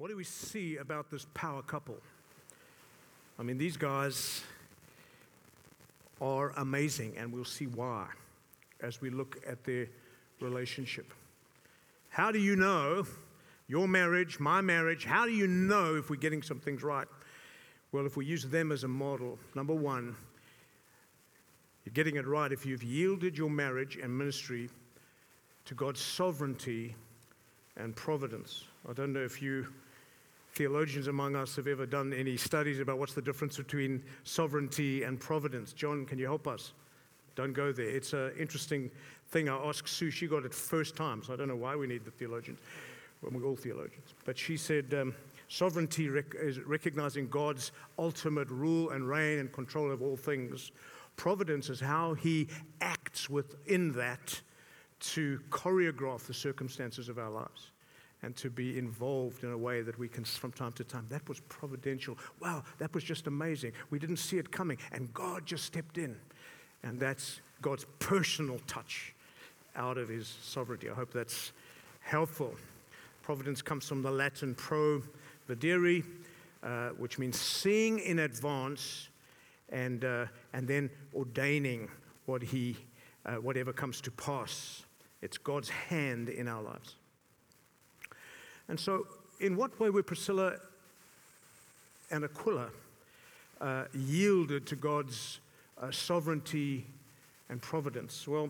what do we see about this power couple? I mean, these guys are amazing, and we'll see why as we look at their relationship. How do you know your marriage, my marriage? How do you know if we're getting some things right? Well, if we use them as a model, number one, you're getting it right if you've yielded your marriage and ministry to God's sovereignty and providence. I don't know if you theologians among us have ever done any studies about what's the difference between sovereignty and providence. John, can you help us? Don't go there. It's an interesting thing. I asked Sue, she got it first time, so I don't know why we need the theologians. Well, we're all theologians. But she said um, sovereignty rec- is recognizing God's ultimate rule and reign and control of all things. Providence is how he acts within that to choreograph the circumstances of our lives and to be involved in a way that we can from time to time. That was providential. Wow, that was just amazing. We didn't see it coming, and God just stepped in. And that's God's personal touch out of his sovereignty. I hope that's helpful. Providence comes from the Latin pro videre, uh, which means seeing in advance and, uh, and then ordaining what he, uh, whatever comes to pass. It's God's hand in our lives. And so, in what way were Priscilla and Aquila uh, yielded to God's uh, sovereignty and providence? Well,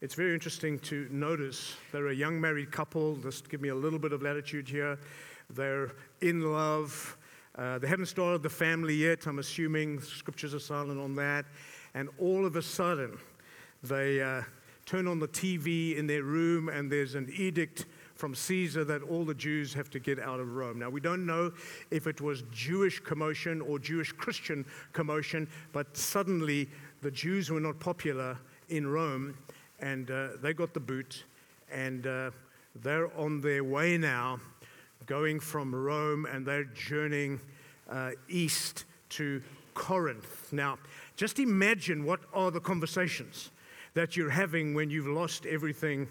it's very interesting to notice they're a young married couple. Just give me a little bit of latitude here. They're in love. Uh, they haven't started the family yet. I'm assuming scriptures are silent on that. And all of a sudden, they uh, turn on the TV in their room, and there's an edict from Caesar that all the Jews have to get out of Rome. Now, we don't know if it was Jewish commotion or Jewish Christian commotion, but suddenly the Jews were not popular in Rome and uh, they got the boot and uh, they're on their way now going from Rome and they're journeying uh, east to Corinth. Now, just imagine what are the conversations that you're having when you've lost everything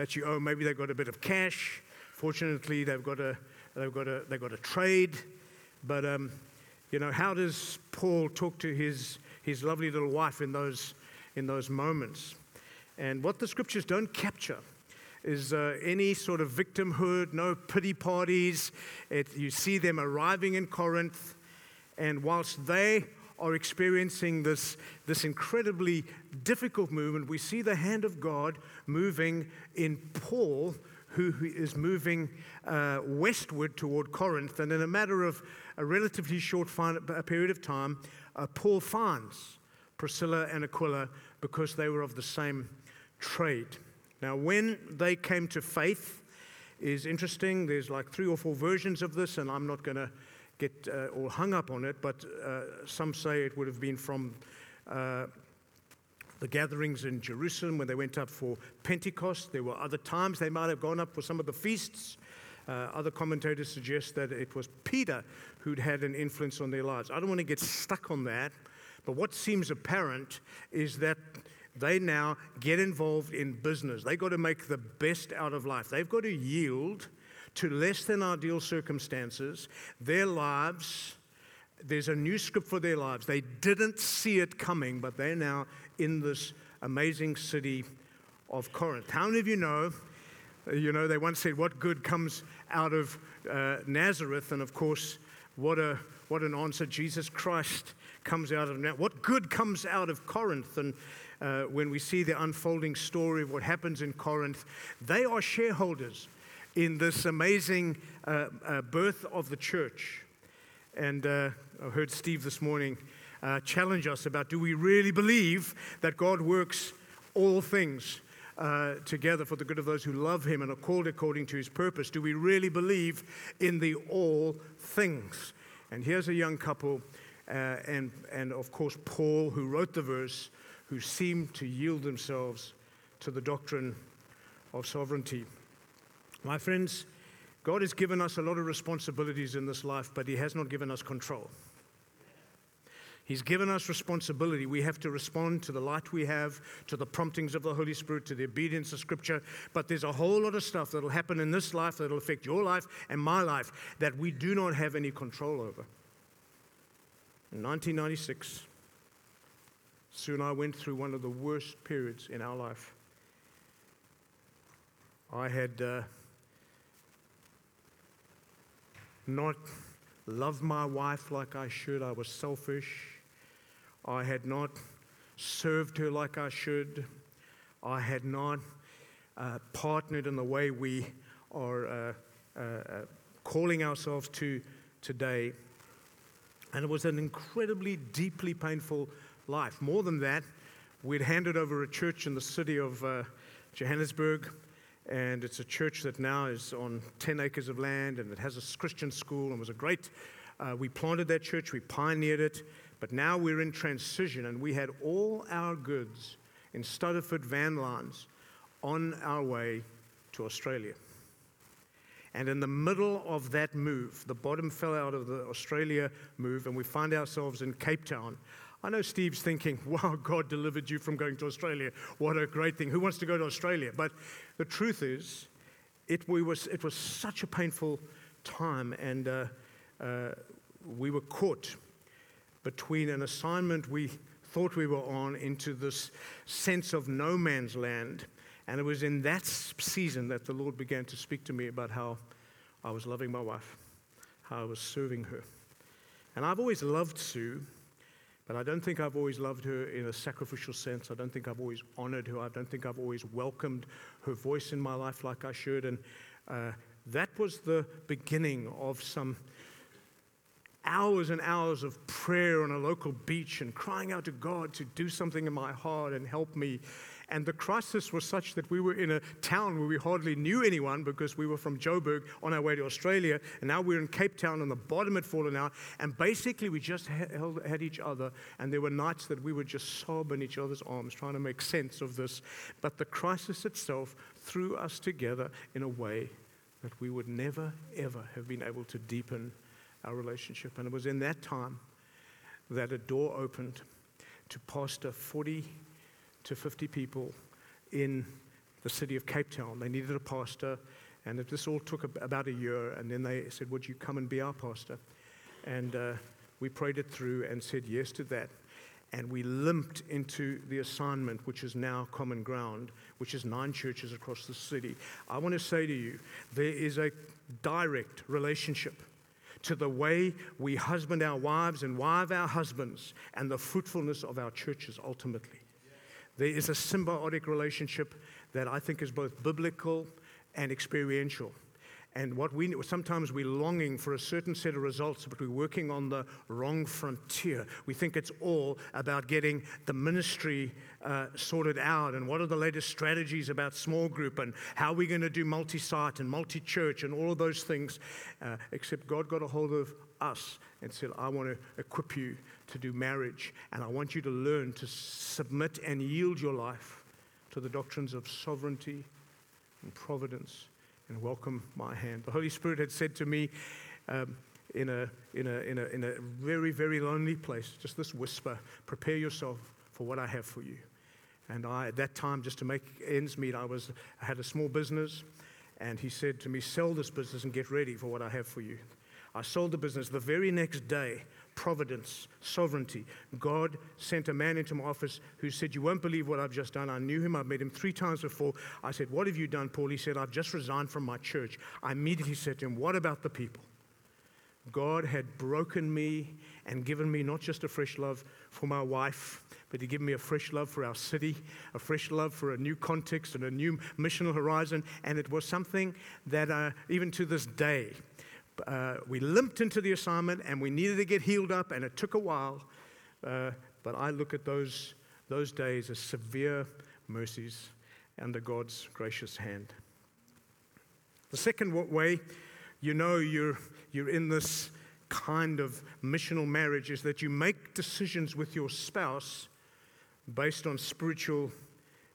that you owe. Maybe they've got a bit of cash. Fortunately, they've got a, they've got a, they've got a trade. But, um, you know, how does Paul talk to his, his lovely little wife in those, in those moments? And what the scriptures don't capture is uh, any sort of victimhood, no pity parties. It, you see them arriving in Corinth, and whilst they are experiencing this, this incredibly difficult movement, we see the hand of God moving in Paul, who, is moving uh, westward toward Corinth. And in a matter of a relatively short period of time, uh, Paul finds Priscilla and Aquila because they were of the same trade. Now, when they came to faith, is interesting. There's like three or four versions of this, and I'm not going to get uh, all hung up on it, but uh, some say it would have been from uh, the gatherings in Jerusalem when they went up for Pentecost. There were other times they might have gone up for some of the feasts. Uh, other commentators suggest that it was Peter who'd had an influence on their lives. I don't want to get stuck on that, but what seems apparent is that they now get involved in business. They've got to make the best out of life. They've got to yield to less than ideal circumstances, their lives, there's a new script for their lives. They didn't see it coming, but they're now in this amazing city of Corinth. How many of you know? You know, they once said, What good comes out of uh, Nazareth? And of course, what, a, what an answer. Jesus Christ comes out of now. What good comes out of Corinth? And uh, when we see the unfolding story of what happens in Corinth, they are shareholders in this amazing uh, uh, birth of the church. And uh, I heard Steve this morning uh, challenge us about do we really believe that God works all things uh, together for the good of those who love Him and are called according to His purpose? Do we really believe in the all things? And here's a young couple, and, and of course, Paul, who wrote the verse, who seemed to yield themselves to the doctrine of sovereignty. My friends, God has given us a lot of responsibilities in this life, but He has not given us control. He's given us responsibility. We have to respond to the light we have, to the promptings of the Holy Spirit, to the obedience of Scripture. But there's a whole lot of stuff that'll happen in this life that'll affect your life and my life that we do not have any control over. In 1996, Sue and I went through one of the worst periods in our life. I had uh, not loved my wife like I should. I was selfish. I had not served her like I should. I had not uh, partnered in the way we are uh, uh, uh, calling ourselves to today. And it was an incredibly, deeply painful life. More than that, we'd handed over a church in the city of uh, Johannesburg, and it's a church that now is on 10 acres of land, and it has a Christian school, and was a great. Uh, we planted that church, we pioneered it, but now we're in transition, and we had all our goods in Stuttaford van lines on our way to Australia. And in the middle of that move, the bottom fell out of the Australia move, and we find ourselves in Cape Town. I know Steve's thinking, wow, God delivered you from going to Australia. What a great thing. Who wants to go to Australia? But the truth is, it, we was, it was such a painful time, and uh, uh, we were caught between an assignment we thought we were on into this sense of no man's land. And it was in that season that the Lord began to speak to me about how I was loving my wife, how I was serving her. And I've always loved Sue, but I don't think I've always loved her in a sacrificial sense. I don't think I've always honored her. I don't think I've always welcomed her voice in my life like I should. And uh, that was the beginning of some hours and hours of prayer on a local beach and crying out to God to do something in my heart and help me. And the crisis was such that we were in a town where we hardly knew anyone because we were from Joburg on our way to Australia. And now we're in Cape Town and the bottom had fallen out. And basically, we just held, had each other. And there were nights that we would just sob in each other's arms trying to make sense of this. But the crisis itself threw us together in a way that we would never, ever have been able to deepen our relationship. And it was in that time that a door opened to pastor 40 to 50 people in the city of Cape Town. They needed a pastor, and this all took about a year. And then they said, Would you come and be our pastor? And uh, we prayed it through and said yes to that. And we limped into the assignment, which is now Common Ground, which is nine churches across the city. I want to say to you, there is a direct relationship to the way we husband our wives and wife our husbands and the fruitfulness of our churches ultimately. There is a symbiotic relationship that I think is both biblical and experiential. And what we sometimes we're longing for a certain set of results, but we're working on the wrong frontier. We think it's all about getting the ministry uh, sorted out and what are the latest strategies about small group and how are we're going to do multi site and multi church and all of those things. Uh, except God got a hold of us and said, I want to equip you to do marriage, and I want you to learn to submit and yield your life to the doctrines of sovereignty and providence and welcome my hand. The Holy Spirit had said to me um, in, a, in, a, in, a, in a very, very lonely place, just this whisper prepare yourself for what I have for you. And I, at that time, just to make ends meet, I, was, I had a small business, and he said to me, Sell this business and get ready for what I have for you. I sold the business. The very next day, providence, sovereignty. God sent a man into my office who said, You won't believe what I've just done. I knew him, I've met him three times before. I said, What have you done, Paul? He said, I've just resigned from my church. I immediately said to him, What about the people? God had broken me and given me not just a fresh love for my wife, but He given me a fresh love for our city, a fresh love for a new context and a new missional horizon. And it was something that, uh, even to this day, uh, we limped into the assignment and we needed to get healed up, and it took a while. Uh, but I look at those, those days as severe mercies under God's gracious hand. The second way you know you're, you're in this kind of missional marriage is that you make decisions with your spouse based on spiritual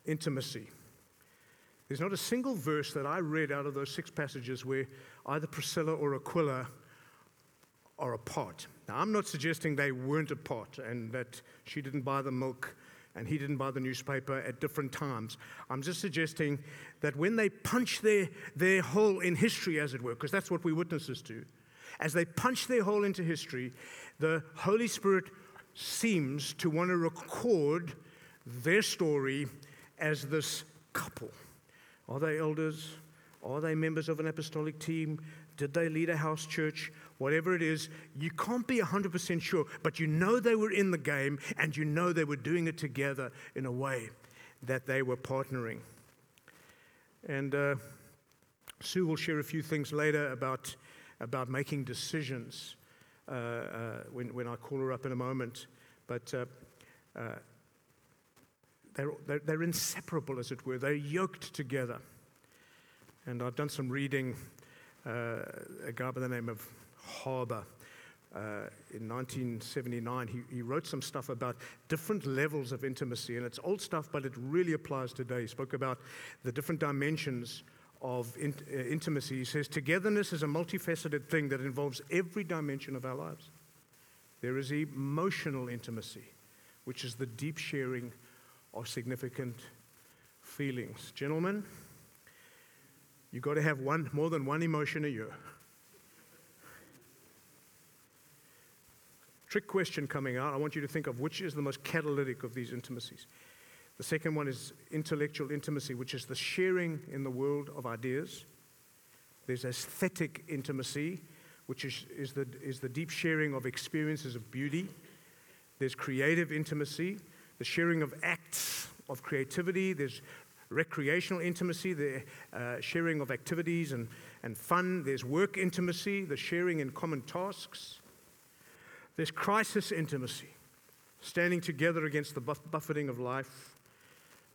intimacy. There's not a single verse that I read out of those six passages where either Priscilla or Aquila are apart. Now, I'm not suggesting they weren't apart and that she didn't buy the milk and he didn't buy the newspaper at different times. I'm just suggesting that when they punch their, their hole in history, as it were, because that's what we witnesses do, as they punch their hole into history, the Holy Spirit seems to want to record their story as this couple. Are they elders? Are they members of an apostolic team? Did they lead a house church? Whatever it is, you can't be 100% sure, but you know they were in the game and you know they were doing it together in a way that they were partnering. And uh, Sue will share a few things later about, about making decisions uh, uh, when, when I call her up in a moment. But uh, uh, they're, they're, they're inseparable, as it were, they're yoked together. And I've done some reading, uh, a guy by the name of Harbour. Uh, in 1979, he, he, wrote some stuff about different levels of intimacy. And it's old stuff, but it really applies today. He spoke about the different dimensions of in, uh, intimacy. He says, Togetherness is a multifaceted thing that involves every dimension of our lives. There is emotional intimacy, which is the deep sharing of significant feelings. Gentlemen, you've got to have one, more than one emotion a year. Trick question coming out. I want you to think of which is the most catalytic of these intimacies. The second one is intellectual intimacy, which is the sharing in the world of ideas. There's aesthetic intimacy, which is, is, the, is the deep sharing of experiences of beauty. There's creative intimacy, the sharing of acts of creativity. There's recreational intimacy, the uh, sharing of activities and, and fun. There's work intimacy, the sharing in common tasks. There's crisis intimacy, standing together against the buff- buffeting of life.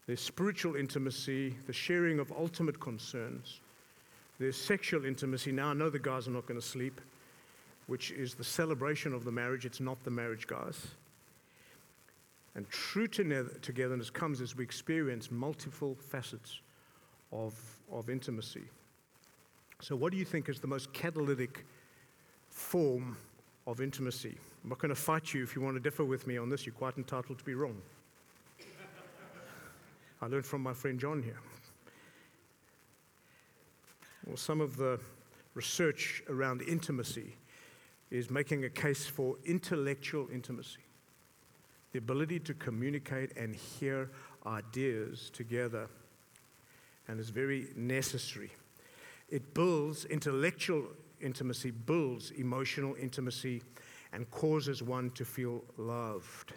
There's spiritual intimacy, the sharing of ultimate concerns. There's sexual intimacy. Now, I know the guys are not going to sleep, which is the celebration of the marriage. It's not the marriage, guys. And true togetherness comes as we experience multiple facets of, of intimacy. So, what do you think is the most catalytic form of intimacy? I'm not going to fight you if you want to differ with me on this. You're quite entitled to be wrong. I learned from my friend John here. Well, some of the research around intimacy is making a case for intellectual intimacy the ability to communicate and hear ideas together, and is very necessary. It builds intellectual intimacy, builds emotional intimacy, and causes one to feel loved.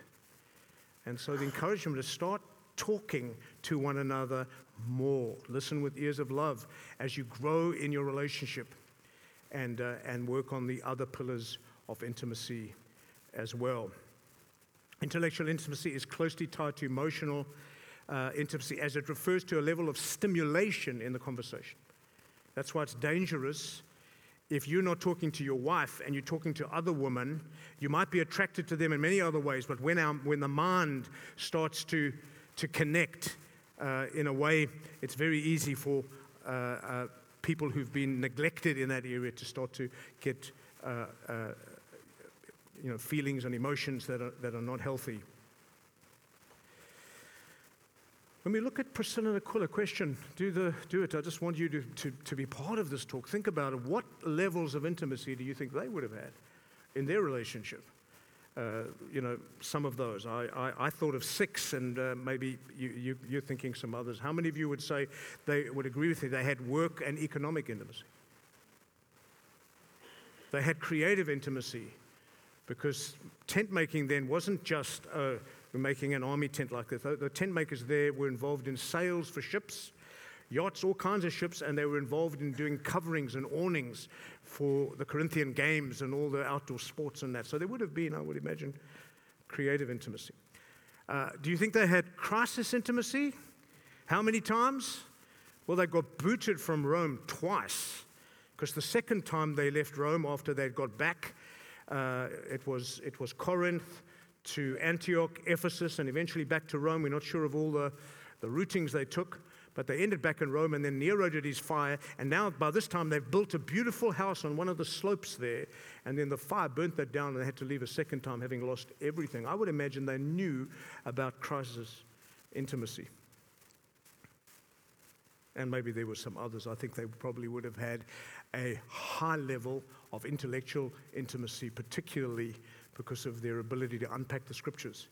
And so the encouragement is start talking to one another more. Listen with ears of love as you grow in your relationship and, uh, and work on the other pillars of intimacy as well. Intellectual intimacy is closely tied to emotional uh, intimacy as it refers to a level of stimulation in the conversation. That's why it's dangerous if you're not talking to your wife and you're talking to other women, you might be attracted to them in many other ways, but when, our, when the mind starts to, to connect uh, in a way, it's very easy for uh, uh, people who've been neglected in that area to start to get uh, uh, you know, feelings and emotions that are, that are not healthy. When we look at Priscilla and Aquila, question, do, the, do it. I just want you to, to, to be part of this talk. Think about it. What levels of intimacy do you think they would have had in their relationship? Uh, you know, some of those. I, I, I thought of six, and uh, maybe you, you, are thinking some others. How many of you would say they would agree with you? They had work and economic intimacy. They had creative intimacy because tent making then wasn't just uh, making an army tent like this. The, tent makers there were involved in sails for ships, yachts, all kinds of ships, and they were involved in doing coverings and awnings for the Corinthian games and all the outdoor sports and that. So there would have been, I would imagine, creative intimacy. Uh, do you think they had crisis intimacy? How many times? Well, they got booted from Rome twice because the second time they left Rome after they got back, uh, it, was, it was Corinth to Antioch, Ephesus, and eventually back to Rome. We're not sure of all the, the routings they took. But they ended back in Rome, and then Nero did his fire. And now, by this time, they've built a beautiful house on one of the slopes there. And then the fire burnt that down, and they had to leave a second time, having lost everything. I would imagine they knew about crisis intimacy. And maybe there were some others. I think they probably would have had a high level of intellectual intimacy, particularly because of their ability to unpack the scriptures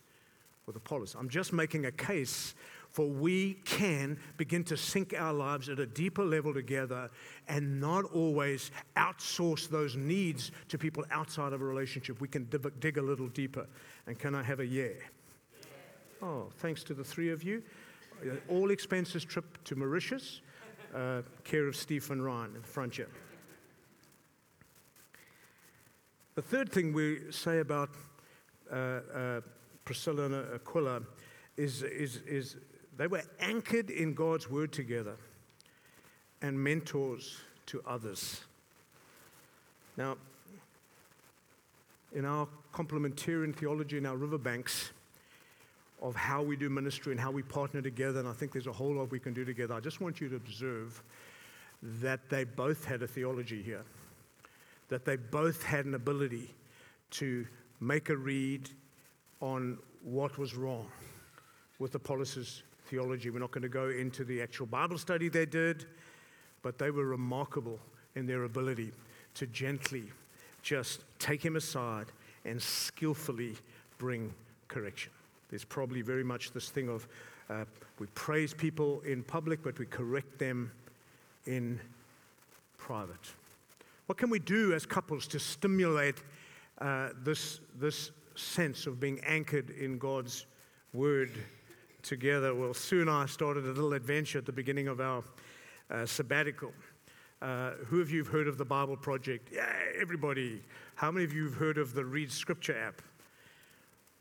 with Apollos. I'm just making a case for we can begin to sync our lives at a deeper level together and not always outsource those needs to people outside of a relationship. We can dig a little deeper. And can I have a yeah? Oh, thanks to the three of you. Uh, all expenses trip to Mauritius, uh, care of Stephen Ryan in the front. The third thing we say about uh, uh, Priscilla and Aquila is, is, is they were anchored in God's word together and mentors to others. Now, in our complementarian theology in our riverbanks of how we do ministry and how we partner together, and I think there's a whole lot we can do together, I just want you to observe that they both had a theology here, that they both had an ability to make a read on what was wrong with Apollos' theology. We're not going to go into the actual Bible study they did, but they were remarkable in their ability to gently just take him aside and skillfully bring correction. There's probably very much this thing of uh, we praise people in public, but we correct them in private. What can we do as couples to stimulate uh, this, this sense of being anchored in God's word together. Well, Sue and I started a little adventure at the beginning of our uh, sabbatical. Uh, who of you have heard of the Bible Project? Yeah, everybody. How many of you have heard of the Read Scripture app?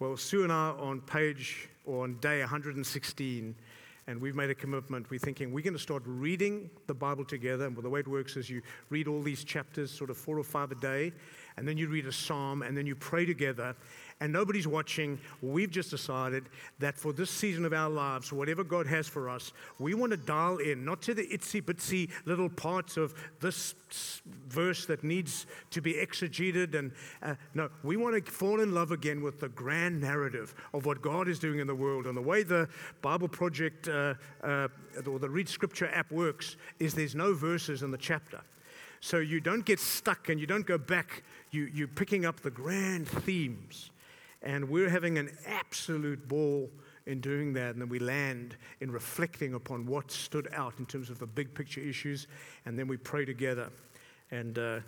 Well, Sue and I are on page or on day 116, and we've made a commitment. We're thinking we're going to start reading the Bible together. And the way it works is you read all these chapters, sort of four or five a day, and then you read a psalm, and then you pray together and nobody's watching, we've just decided that for this season of our lives, whatever God has for us, we want to dial in, not to the itsy bitsy little parts of this verse that needs to be exegeted. And uh, no, we want to fall in love again with the grand narrative of what God is doing in the world. And the way the Bible Project uh, uh, or the Read Scripture app works is there's no verses in the chapter. So you don't get stuck and you don't go back. You, you're picking up the grand themes. And we're having an absolute ball in doing that. And then we land in reflecting upon what stood out in terms of the big picture issues. And then we pray together. And uh,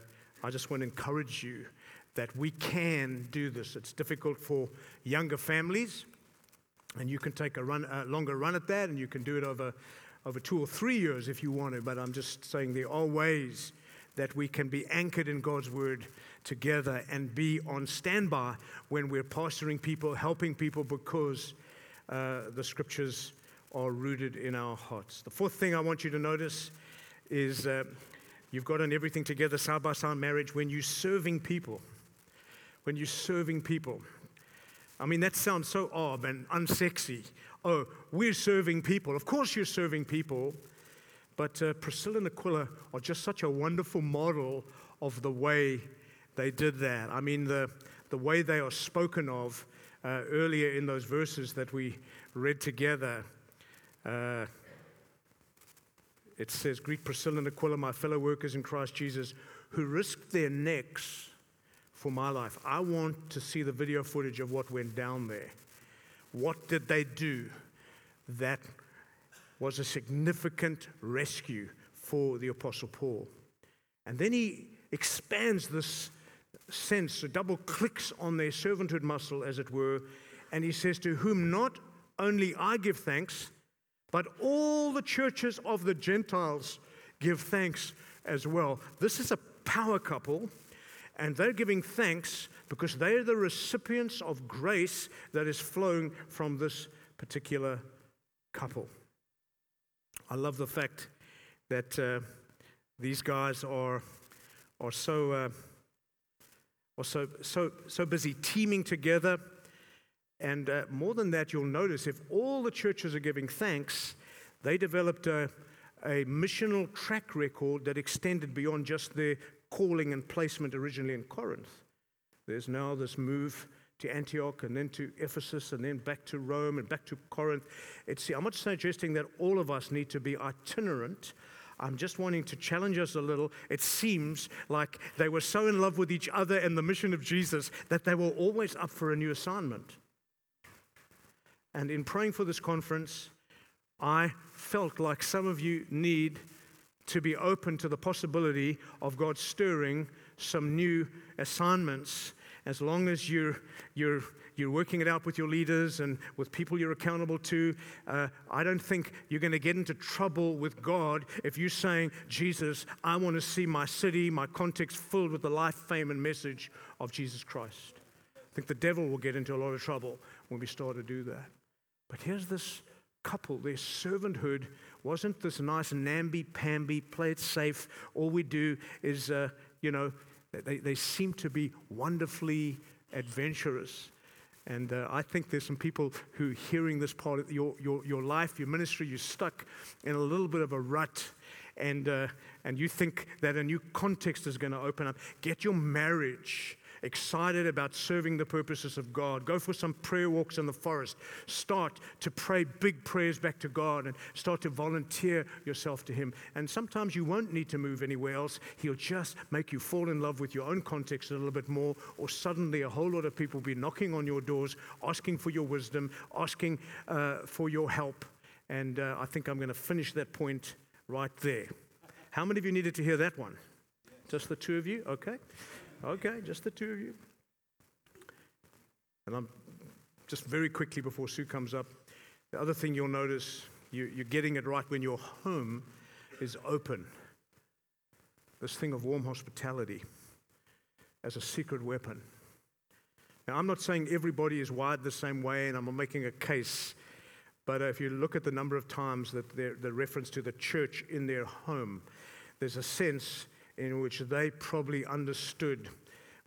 I just want to encourage you that we can do this. It's difficult for younger families. And you can take a run, a longer run at that, and you can do it over, over two or three years if you want to. But I'm just saying there are ways that we can be anchored in God's word together and be on standby when we're pastoring people, helping people, because uh, the scriptures are rooted in our hearts. The fourth thing I want you to notice is uh, you've got an everything together side by side marriage when you're serving people. When you're serving people. I mean, that sounds so odd and unsexy. Oh, we're serving people. Of course, you're serving people. But uh, Priscilla and Aquila are just such a wonderful model of the way they did that. I mean, the, the way they are spoken of uh, earlier in those verses that we read together. Uh, it says, Greet Priscilla and Aquila, my fellow workers in Christ Jesus, who risked their necks for my life. I want to see the video footage of what went down there. What did they do that was a significant rescue for the Apostle Paul? And then he expands this sense, so double clicks on their servanthood muscle, as it were, and he says, To whom not only I give thanks, but all the churches of the Gentiles give thanks as well. This is a power couple, and they're giving thanks because they are the recipients of grace that is flowing from this particular couple. I love the fact that uh, these guys are, are so. Uh, or so, so, so busy teaming together. And uh, more than that, you'll notice if all the churches are giving thanks, They developed a, a missional track record that extended beyond just their calling and placement originally in Corinth. There's now this move to Antioch and then to Ephesus and then back to Rome and back to Corinth. It's, I'm not suggesting that all of us need to be itinerant. I'm just wanting to challenge us a little. It seems like they were so in love with each other and the mission of Jesus that they were always up for a new assignment. And in praying for this conference, I felt like some of you need to be open to the possibility of God stirring some new assignments as long as you're, you're, you're working it out with your leaders and with people you're accountable to, uh, I don't think you're going to get into trouble with God if you're saying, Jesus, I want to see my city, my context filled with the life, fame, and message of Jesus Christ. I think the devil will get into a lot of trouble when we start to do that. But here's this couple, their servanthood wasn't this nice namby-pamby, play it safe. All we do is, uh, you know, they, they seem to be wonderfully adventurous. And uh, I think there's some people who, hearing this part of your, your, your life, your ministry, you're stuck in a little bit of a rut. And, uh, and you think that a new context is going to open up. Get your marriage excited about serving the purposes of God. Go for some prayer walks in the forest. Start to pray big prayers back to God and start to volunteer yourself to Him. And sometimes you won't need to move anywhere else. He'll just make you fall in love with your own context a little bit more, or suddenly a whole lot of people will be knocking on your doors, asking for your wisdom, asking uh, for your help. And uh, I think I'm going to finish that point right there. How many of you needed to hear that one? Just the two of you? Okay. Okay, just the two of you. And I'm just very quickly before Sue comes up. The other thing you'll notice, you, you're getting it right when your home is open. This thing of warm hospitality as a secret weapon. Now, I'm not saying everybody is wired the same way, and I'm making a case. But if you look at the number of times that the reference to the church in their home, there's a sense in which they probably understood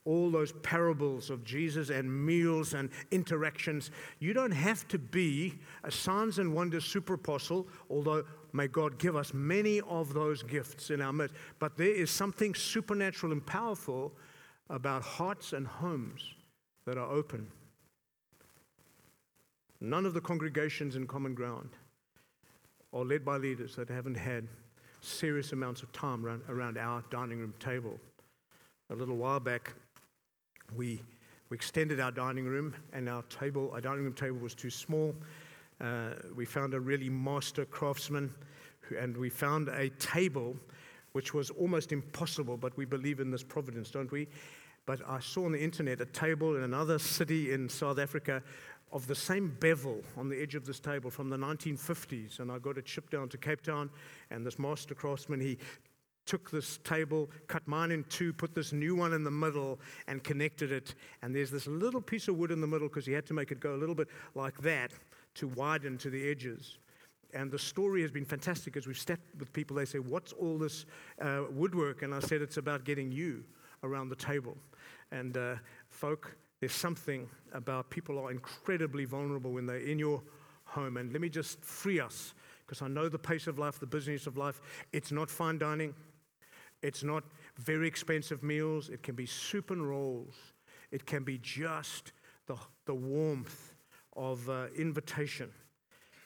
all those parables of Jesus and meals and interactions. You don't have to be a signs and wonders super apostle, although may God give us many of those gifts in our midst. But there is something supernatural and powerful about hearts and homes that are open. None of the congregations in common ground are led by leaders that haven't had serious amounts of time around, around our dining room table. A little while back, we, we extended our dining room, and our table, our dining room table was too small. Uh, we found a really master craftsman, who, and we found a table which was almost impossible, but we believe in this providence, don't we? But I saw on the internet a table in another city in South Africa of the same bevel on the edge of this table from the 1950s. And I got it shipped down to Cape Town, and this master craftsman, he took this table, cut mine in two, put this new one in the middle, and connected it. And there's this little piece of wood in the middle because he had to make it go a little bit like that to widen to the edges. And the story has been fantastic as we've stepped with people. They say, What's all this uh, woodwork? And I said, It's about getting you around the table. And uh, folk, there's something about people are incredibly vulnerable when they're in your home. And let me just free us because I know the pace of life, the business of life. It's not fine dining, it's not very expensive meals. It can be soup and rolls, it can be just the, the warmth of uh, invitation.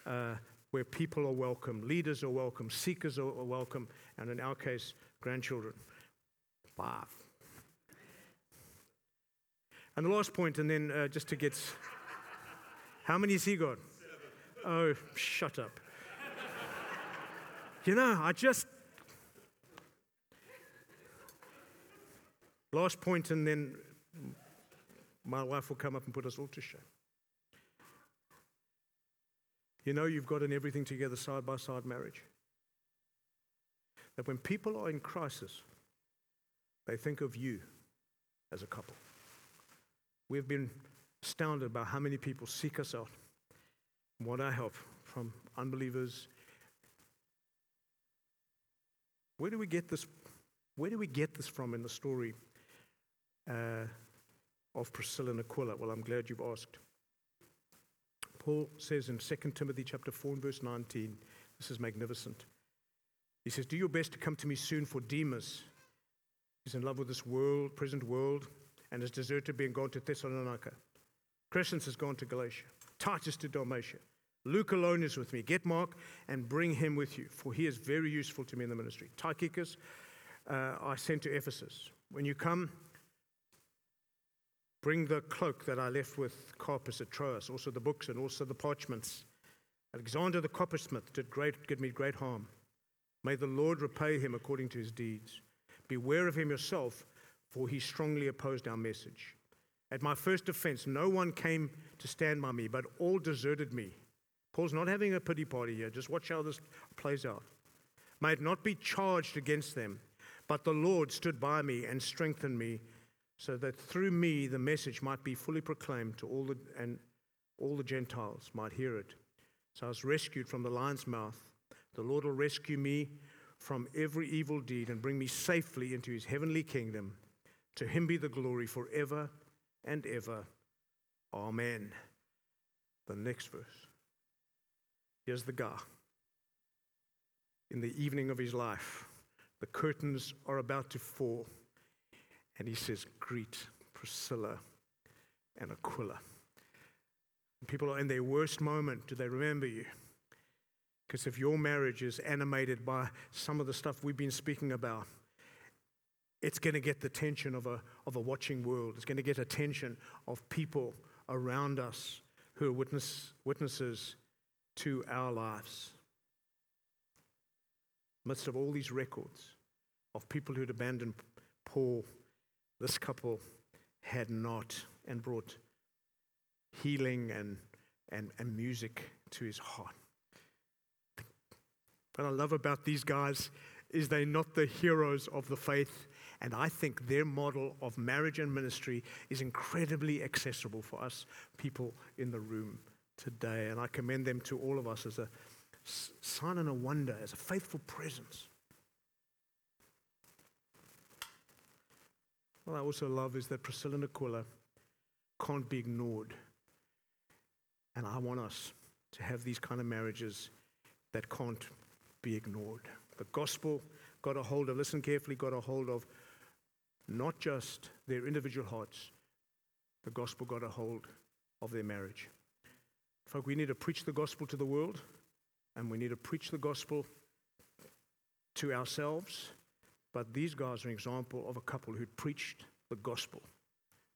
Uh, where people are welcome, leaders are welcome, seekers are welcome, and in our case, grandchildren. Five. And the last point, and then uh, just to get. How many has he got? Oh, shut up. you know, I just. Last point, and then my wife will come up and put us all to shame. You know, you've got an everything together side by side marriage. That when people are in crisis, they think of you as a couple. We've been astounded by how many people seek us out, want our help from unbelievers. Where do we get this? Where do we get this from in the story uh, of Priscilla and Aquila? Well, I'm glad you've asked. Paul says in 2 Timothy chapter 4 and verse 19, This is magnificent. He says, Do your best to come to me soon, for Demas is in love with this world, present world, and has deserted being gone to Thessalonica. Crescens has gone to Galatia, Titus to Dalmatia. Luke alone is with me. Get Mark and bring him with you, for he is very useful to me in the ministry. Tychicus uh, I sent to Ephesus. When you come, bring the cloak that I left with Carpus at Troas, also the books and also the parchments. Alexander the coppersmith did, great, did me great harm. May the Lord repay him according to his deeds. Beware of him yourself, for he strongly opposed our message. At my first defense, no one came to stand by me, but all deserted me. Paul's not having a pity party here. Just watch how this plays out. May it not be charged against them, but the Lord stood by me and strengthened me, so that through me the message might be fully proclaimed to all the, and all the Gentiles might hear it. So I was rescued from the lion's mouth. The Lord will rescue me from every evil deed and bring me safely into his heavenly kingdom. To him be the glory forever and ever. Amen. The next verse. Here's the guy. In the evening of his life, the curtains are about to fall, and he says, Greet Priscilla and Aquila. People are in their worst moment. Do they remember you? Because if your marriage is animated by some of the stuff we've been speaking about, it's going to get the attention of a, of a watching world. It's going to get attention of people around us who are witness, witnesses to our lives. Midst of all these records of people who'd abandoned Paul, this couple had not and brought healing and, and, and music to his heart. What I love about these guys is they're not the heroes of the faith. And I think their model of marriage and ministry is incredibly accessible for us people in the room today. And I commend them to all of us as a sign and a wonder, as a faithful presence. What I also love is that Priscilla and Aquila can't be ignored. And I want us to have these kind of marriages that can't be ignored. The gospel got a hold of, listen carefully, got a hold of not just their individual hearts, the gospel got a hold of their marriage. Folk, we need to preach the gospel to the world, and we need to preach the gospel to ourselves. But these guys are an example of a couple who preached the gospel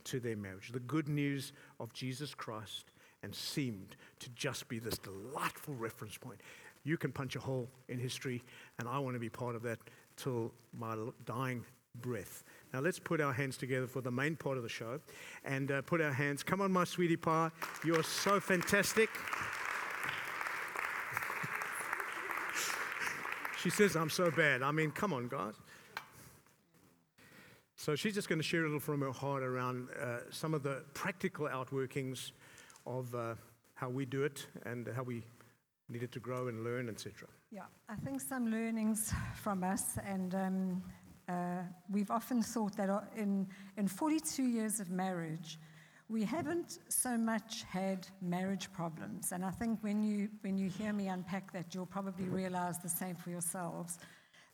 to their marriage, the good news of Jesus Christ, and seemed to just be this delightful reference point. You can punch a hole in history, and I want to be part of that till my dying breath. Now let's put our hands together for the main part of the show and uh, put our hands. Come on, my sweetie pie. You're so fantastic. she says, I'm so bad. I mean, come on, guys. So she's just going to share a little from her heart around uh, some of the practical outworkings of uh, how we do it and how we needed to grow and learn, etc. Yeah, I think some learnings from us, and um, uh, we've often thought that uh, in, in 42 years of marriage, we haven't so much had marriage problems. And I think when you, when you hear me unpack that, you'll probably realize the same for yourselves.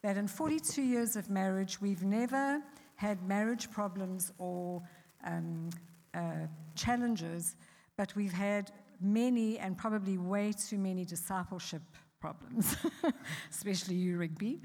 That in 42 years of marriage, we've never had marriage problems or um, uh, challenges, but we've had many and probably way too many discipleship problems, especially you, Rigby.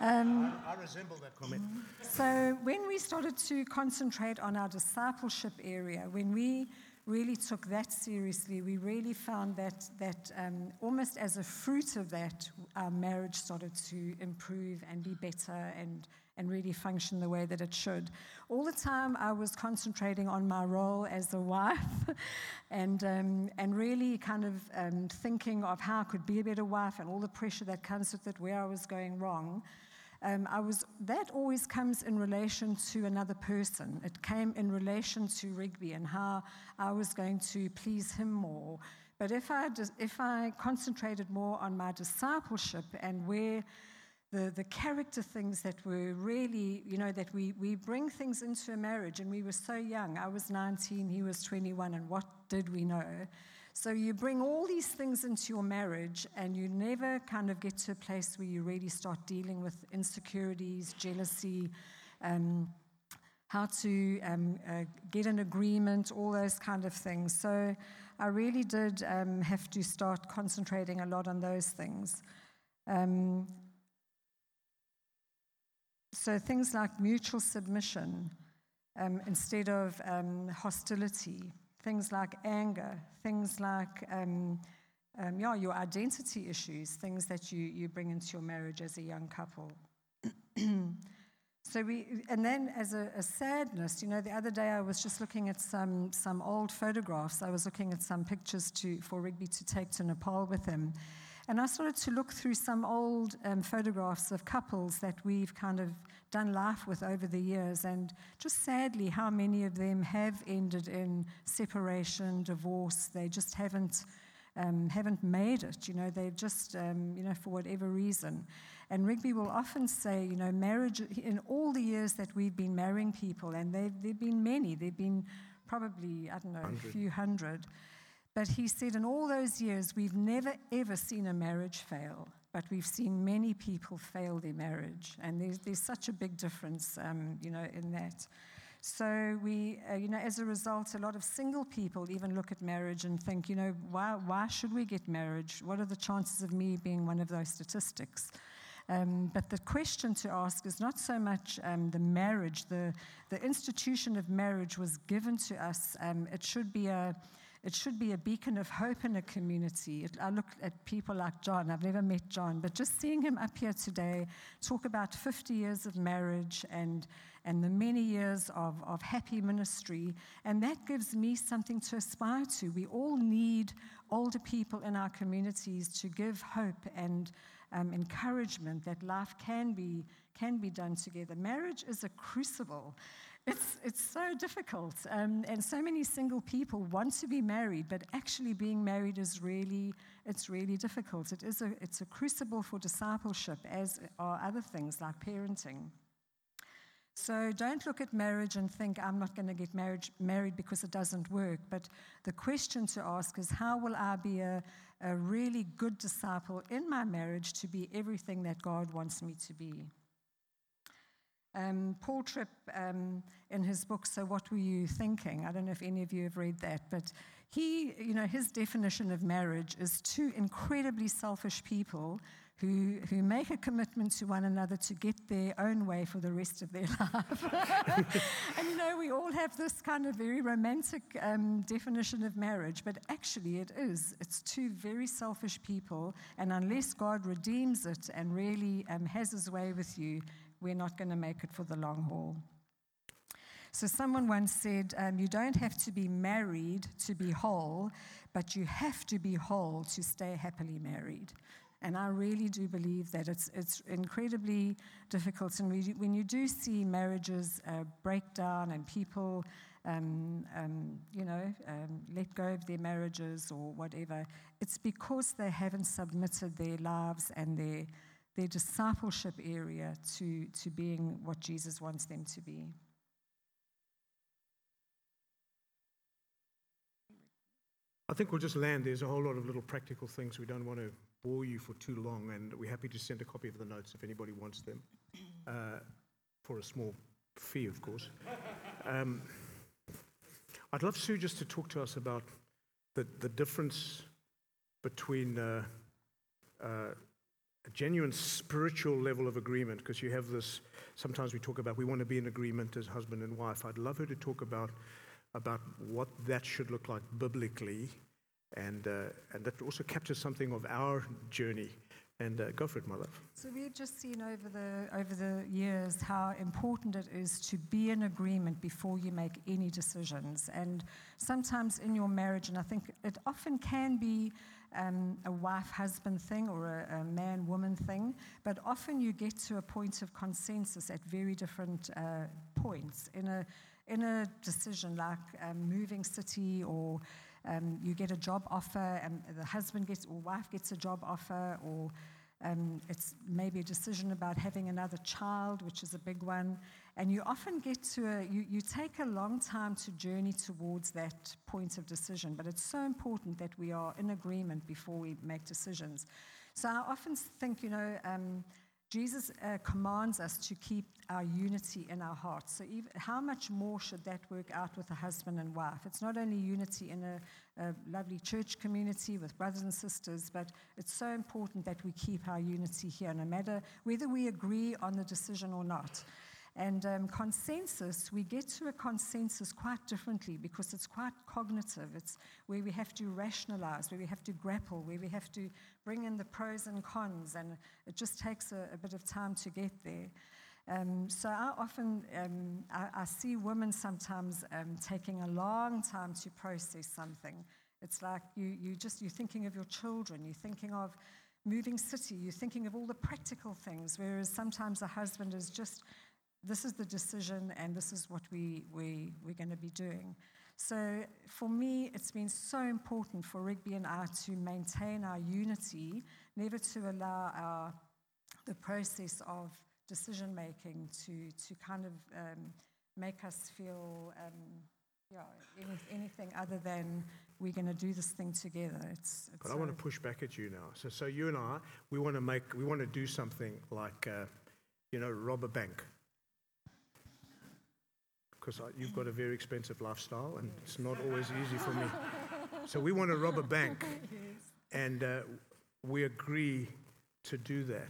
Um, I, I, resemble that comment. So, when we started to concentrate on our discipleship area, when we really took that seriously, we really found that, that um, almost as a fruit of that, our marriage started to improve and be better and and really function the way that it should. All the time, I was concentrating on my role as a wife and, um, and really kind of um, thinking of how I could be a better wife and all the pressure that comes with it, where I was going wrong. Um, I was, that always comes in relation to another person. It came in relation to Rigby and how I was going to please him more. But if I, if I concentrated more on my discipleship and where the, the character things that were really, you know, that we, we bring things into a marriage, and we were so young. I was 19, he was 21, and what did we know? So you bring all these things into your marriage, and you never kind of get to a place where you really start dealing with insecurities, jealousy, um, how to um, uh, get an agreement, all those kind of things. So I really did um, have to start concentrating a lot on those things. Um, so things like mutual submission um, instead of um, hostility, things like anger, things like um, um, yeah, your identity issues, things that you, you bring into your marriage as a young couple. so we, and then as a, a, sadness, you know, the other day I was just looking at some, some old photographs. I was looking at some pictures to, for Rigby to take to Nepal with him. And I started to look through some old um, photographs of couples that we've kind of done life with over the years, and just sadly, how many of them have ended in separation, divorce. They just haven't. Um, haven't made it, you know, they've just, um, you know, for whatever reason. And Rigby will often say, you know, marriage, in all the years that we've been marrying people, and there have been many, there have been probably, I don't know, 100. a few hundred, but he said, in all those years, we've never ever seen a marriage fail, but we've seen many people fail their marriage. And there's, there's such a big difference, um, you know, in that. So we, uh, you know, as a result, a lot of single people even look at marriage and think, you know, why, why should we get marriage? What are the chances of me being one of those statistics? Um, but the question to ask is not so much um, the marriage. The, the institution of marriage was given to us. Um, it should be a it should be a beacon of hope in a community. It, I look at people like John. I've never met John, but just seeing him up here today talk about 50 years of marriage and, and the many years of, of happy ministry, and that gives me something to aspire to. We all need older people in our communities to give hope and um, encouragement that life can be, can be done together. Marriage is a crucible. It's, it's so difficult. Um, and so many single people want to be married, but actually being married is really, it's really difficult. It is a, it's a crucible for discipleship, as are other things like parenting. So don't look at marriage and think, I'm not going to get marriage, married because it doesn't work. But the question to ask is, how will I be a, a really good disciple in my marriage to be everything that God wants me to be? Um, Paul Tripp, um, in his book, So What Were You Thinking? I don't know if any of you have read that, but he, you know, his definition of marriage is two incredibly selfish people who, who make a commitment to one another to get their own way for the rest of their life. and you know, we all have this kind of very romantic um, definition of marriage, but actually it is. It's two very selfish people, and unless God redeems it and really um, has his way with you, we're not going to make it for the long haul. So, someone once said, um, You don't have to be married to be whole, but you have to be whole to stay happily married. And I really do believe that it's, it's incredibly difficult. And we, when you do see marriages uh, break down and people, um, um, you know, um, let go of their marriages or whatever, it's because they haven't submitted their lives and their their discipleship area to, to being what Jesus wants them to be. I think we'll just land. There's a whole lot of little practical things. We don't want to bore you for too long, and we're happy to send a copy of the notes if anybody wants them, uh, for a small fee, of course. Um, I'd love Sue just to talk to us about the, the difference between uh, uh, a genuine spiritual level of agreement because you have this sometimes we talk about we want to be in agreement as husband and wife i'd love her to talk about about what that should look like biblically and uh, and that also captures something of our journey and uh, go for it, my love. So we've just seen over the over the years how important it is to be in agreement before you make any decisions. And sometimes in your marriage, and I think it often can be um, a wife husband thing or a, a man woman thing, but often you get to a point of consensus at very different uh, points in a, in a decision like um, moving city or um, you get a job offer and the husband gets or wife gets a job offer or Um, it's maybe a decision about having another child, which is a big one. And you often get to a, you, you take a long time to journey towards that point of decision, but it's so important that we are in agreement before we make decisions. So I often think, you know, um, Jesus uh, commands us to keep our unity in our hearts. So, even, how much more should that work out with a husband and wife? It's not only unity in a, a, lovely church community with brothers and sisters, but it's so important that we keep our unity here, no matter whether we agree on the decision or not. And um, consensus, we get to a consensus quite differently because it's quite cognitive. It's where we have to rationalize, where we have to grapple, where we have to bring in the pros and cons, and it just takes a, a bit of time to get there. Um, so I often um, I, I, see women sometimes um, taking a long time to process something. It's like you, you just you're thinking of your children, you're thinking of moving city, you're thinking of all the practical things, whereas sometimes a husband is just this is the decision and this is what we, we, we're going to be doing. So for me, it's been so important for Rigby and I to maintain our unity, never to allow our, the process of decision making to, to kind of um, make us feel um, yeah, any, anything other than we're going to do this thing together. It's, it's but I want to push back at you now. So, so you and I, we want to make, we want to do something like, uh, you know, rob a bank because you've got a very expensive lifestyle and it's not always easy for me. So we want to rob a bank, and uh, we agree to do that.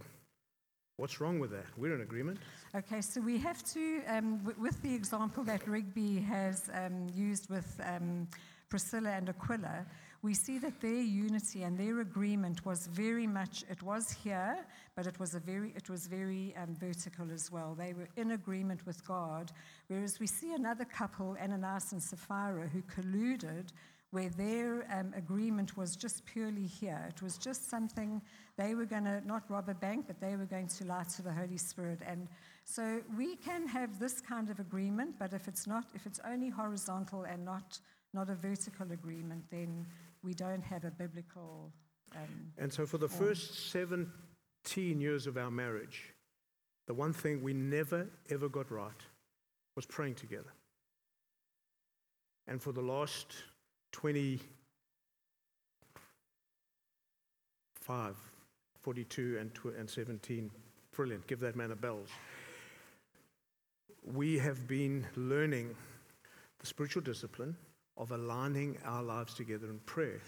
What's wrong with that? We're in agreement. Okay, so we have to, um, w- with the example that Rigby has um, used with um, Priscilla and Aquila, we see that their unity and their agreement was very much, it was here, but it was, a very, it was very um, vertical as well. They were in agreement with God, whereas we see another couple, Ananias and Sapphira, who colluded where their um, agreement was just purely here. It was just something they were going to not rob a bank, but they were going to lie to the Holy Spirit. And so we can have this kind of agreement, but if it's not, if it's only horizontal and not not a vertical agreement, then we don't have a biblical. Um, and so, for the form. first 17 years of our marriage, the one thing we never, ever got right was praying together. And for the last 25, 42, and, and 17, brilliant, give that man a bells. We have been learning the spiritual discipline of aligning our lives together in prayer.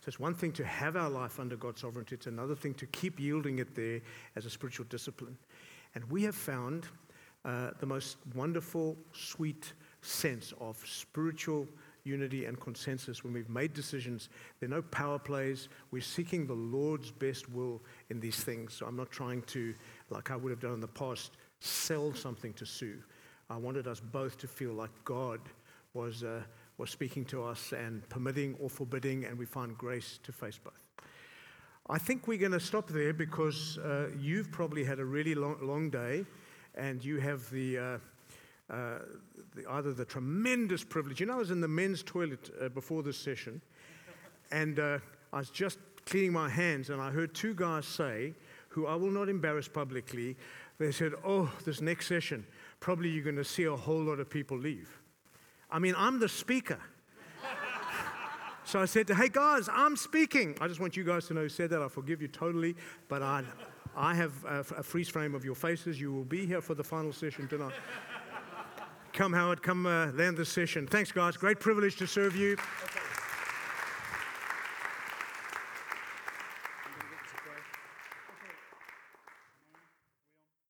So it's one thing to have our life under God's sovereignty, it's another thing to keep yielding it there as a spiritual discipline. And we have found uh, the most wonderful, sweet sense of spiritual unity and consensus when we've made decisions. There are no power plays. We're seeking the Lord's best will in these things. So I'm not trying to, like I would have done in the past, sell something to Sue. I wanted us both to feel like God was. Uh, was speaking to us and permitting or forbidding, and we find grace to face both. I think we're going to stop there because uh, you've probably had a really long, long day and you have the, uh, uh, the, either the tremendous privilege. You know, I was in the men's toilet uh, before this session and uh, I was just cleaning my hands and I heard two guys say, who I will not embarrass publicly, they said, Oh, this next session, probably you're going to see a whole lot of people leave. I mean, I'm the speaker. so I said to, hey guys, I'm speaking. I just want you guys to know who said that. I forgive you totally, but I, I have a, a freeze frame of your faces. You will be here for the final session tonight. come, Howard, come uh, land the session. Thanks, guys. Great privilege to serve you. Okay.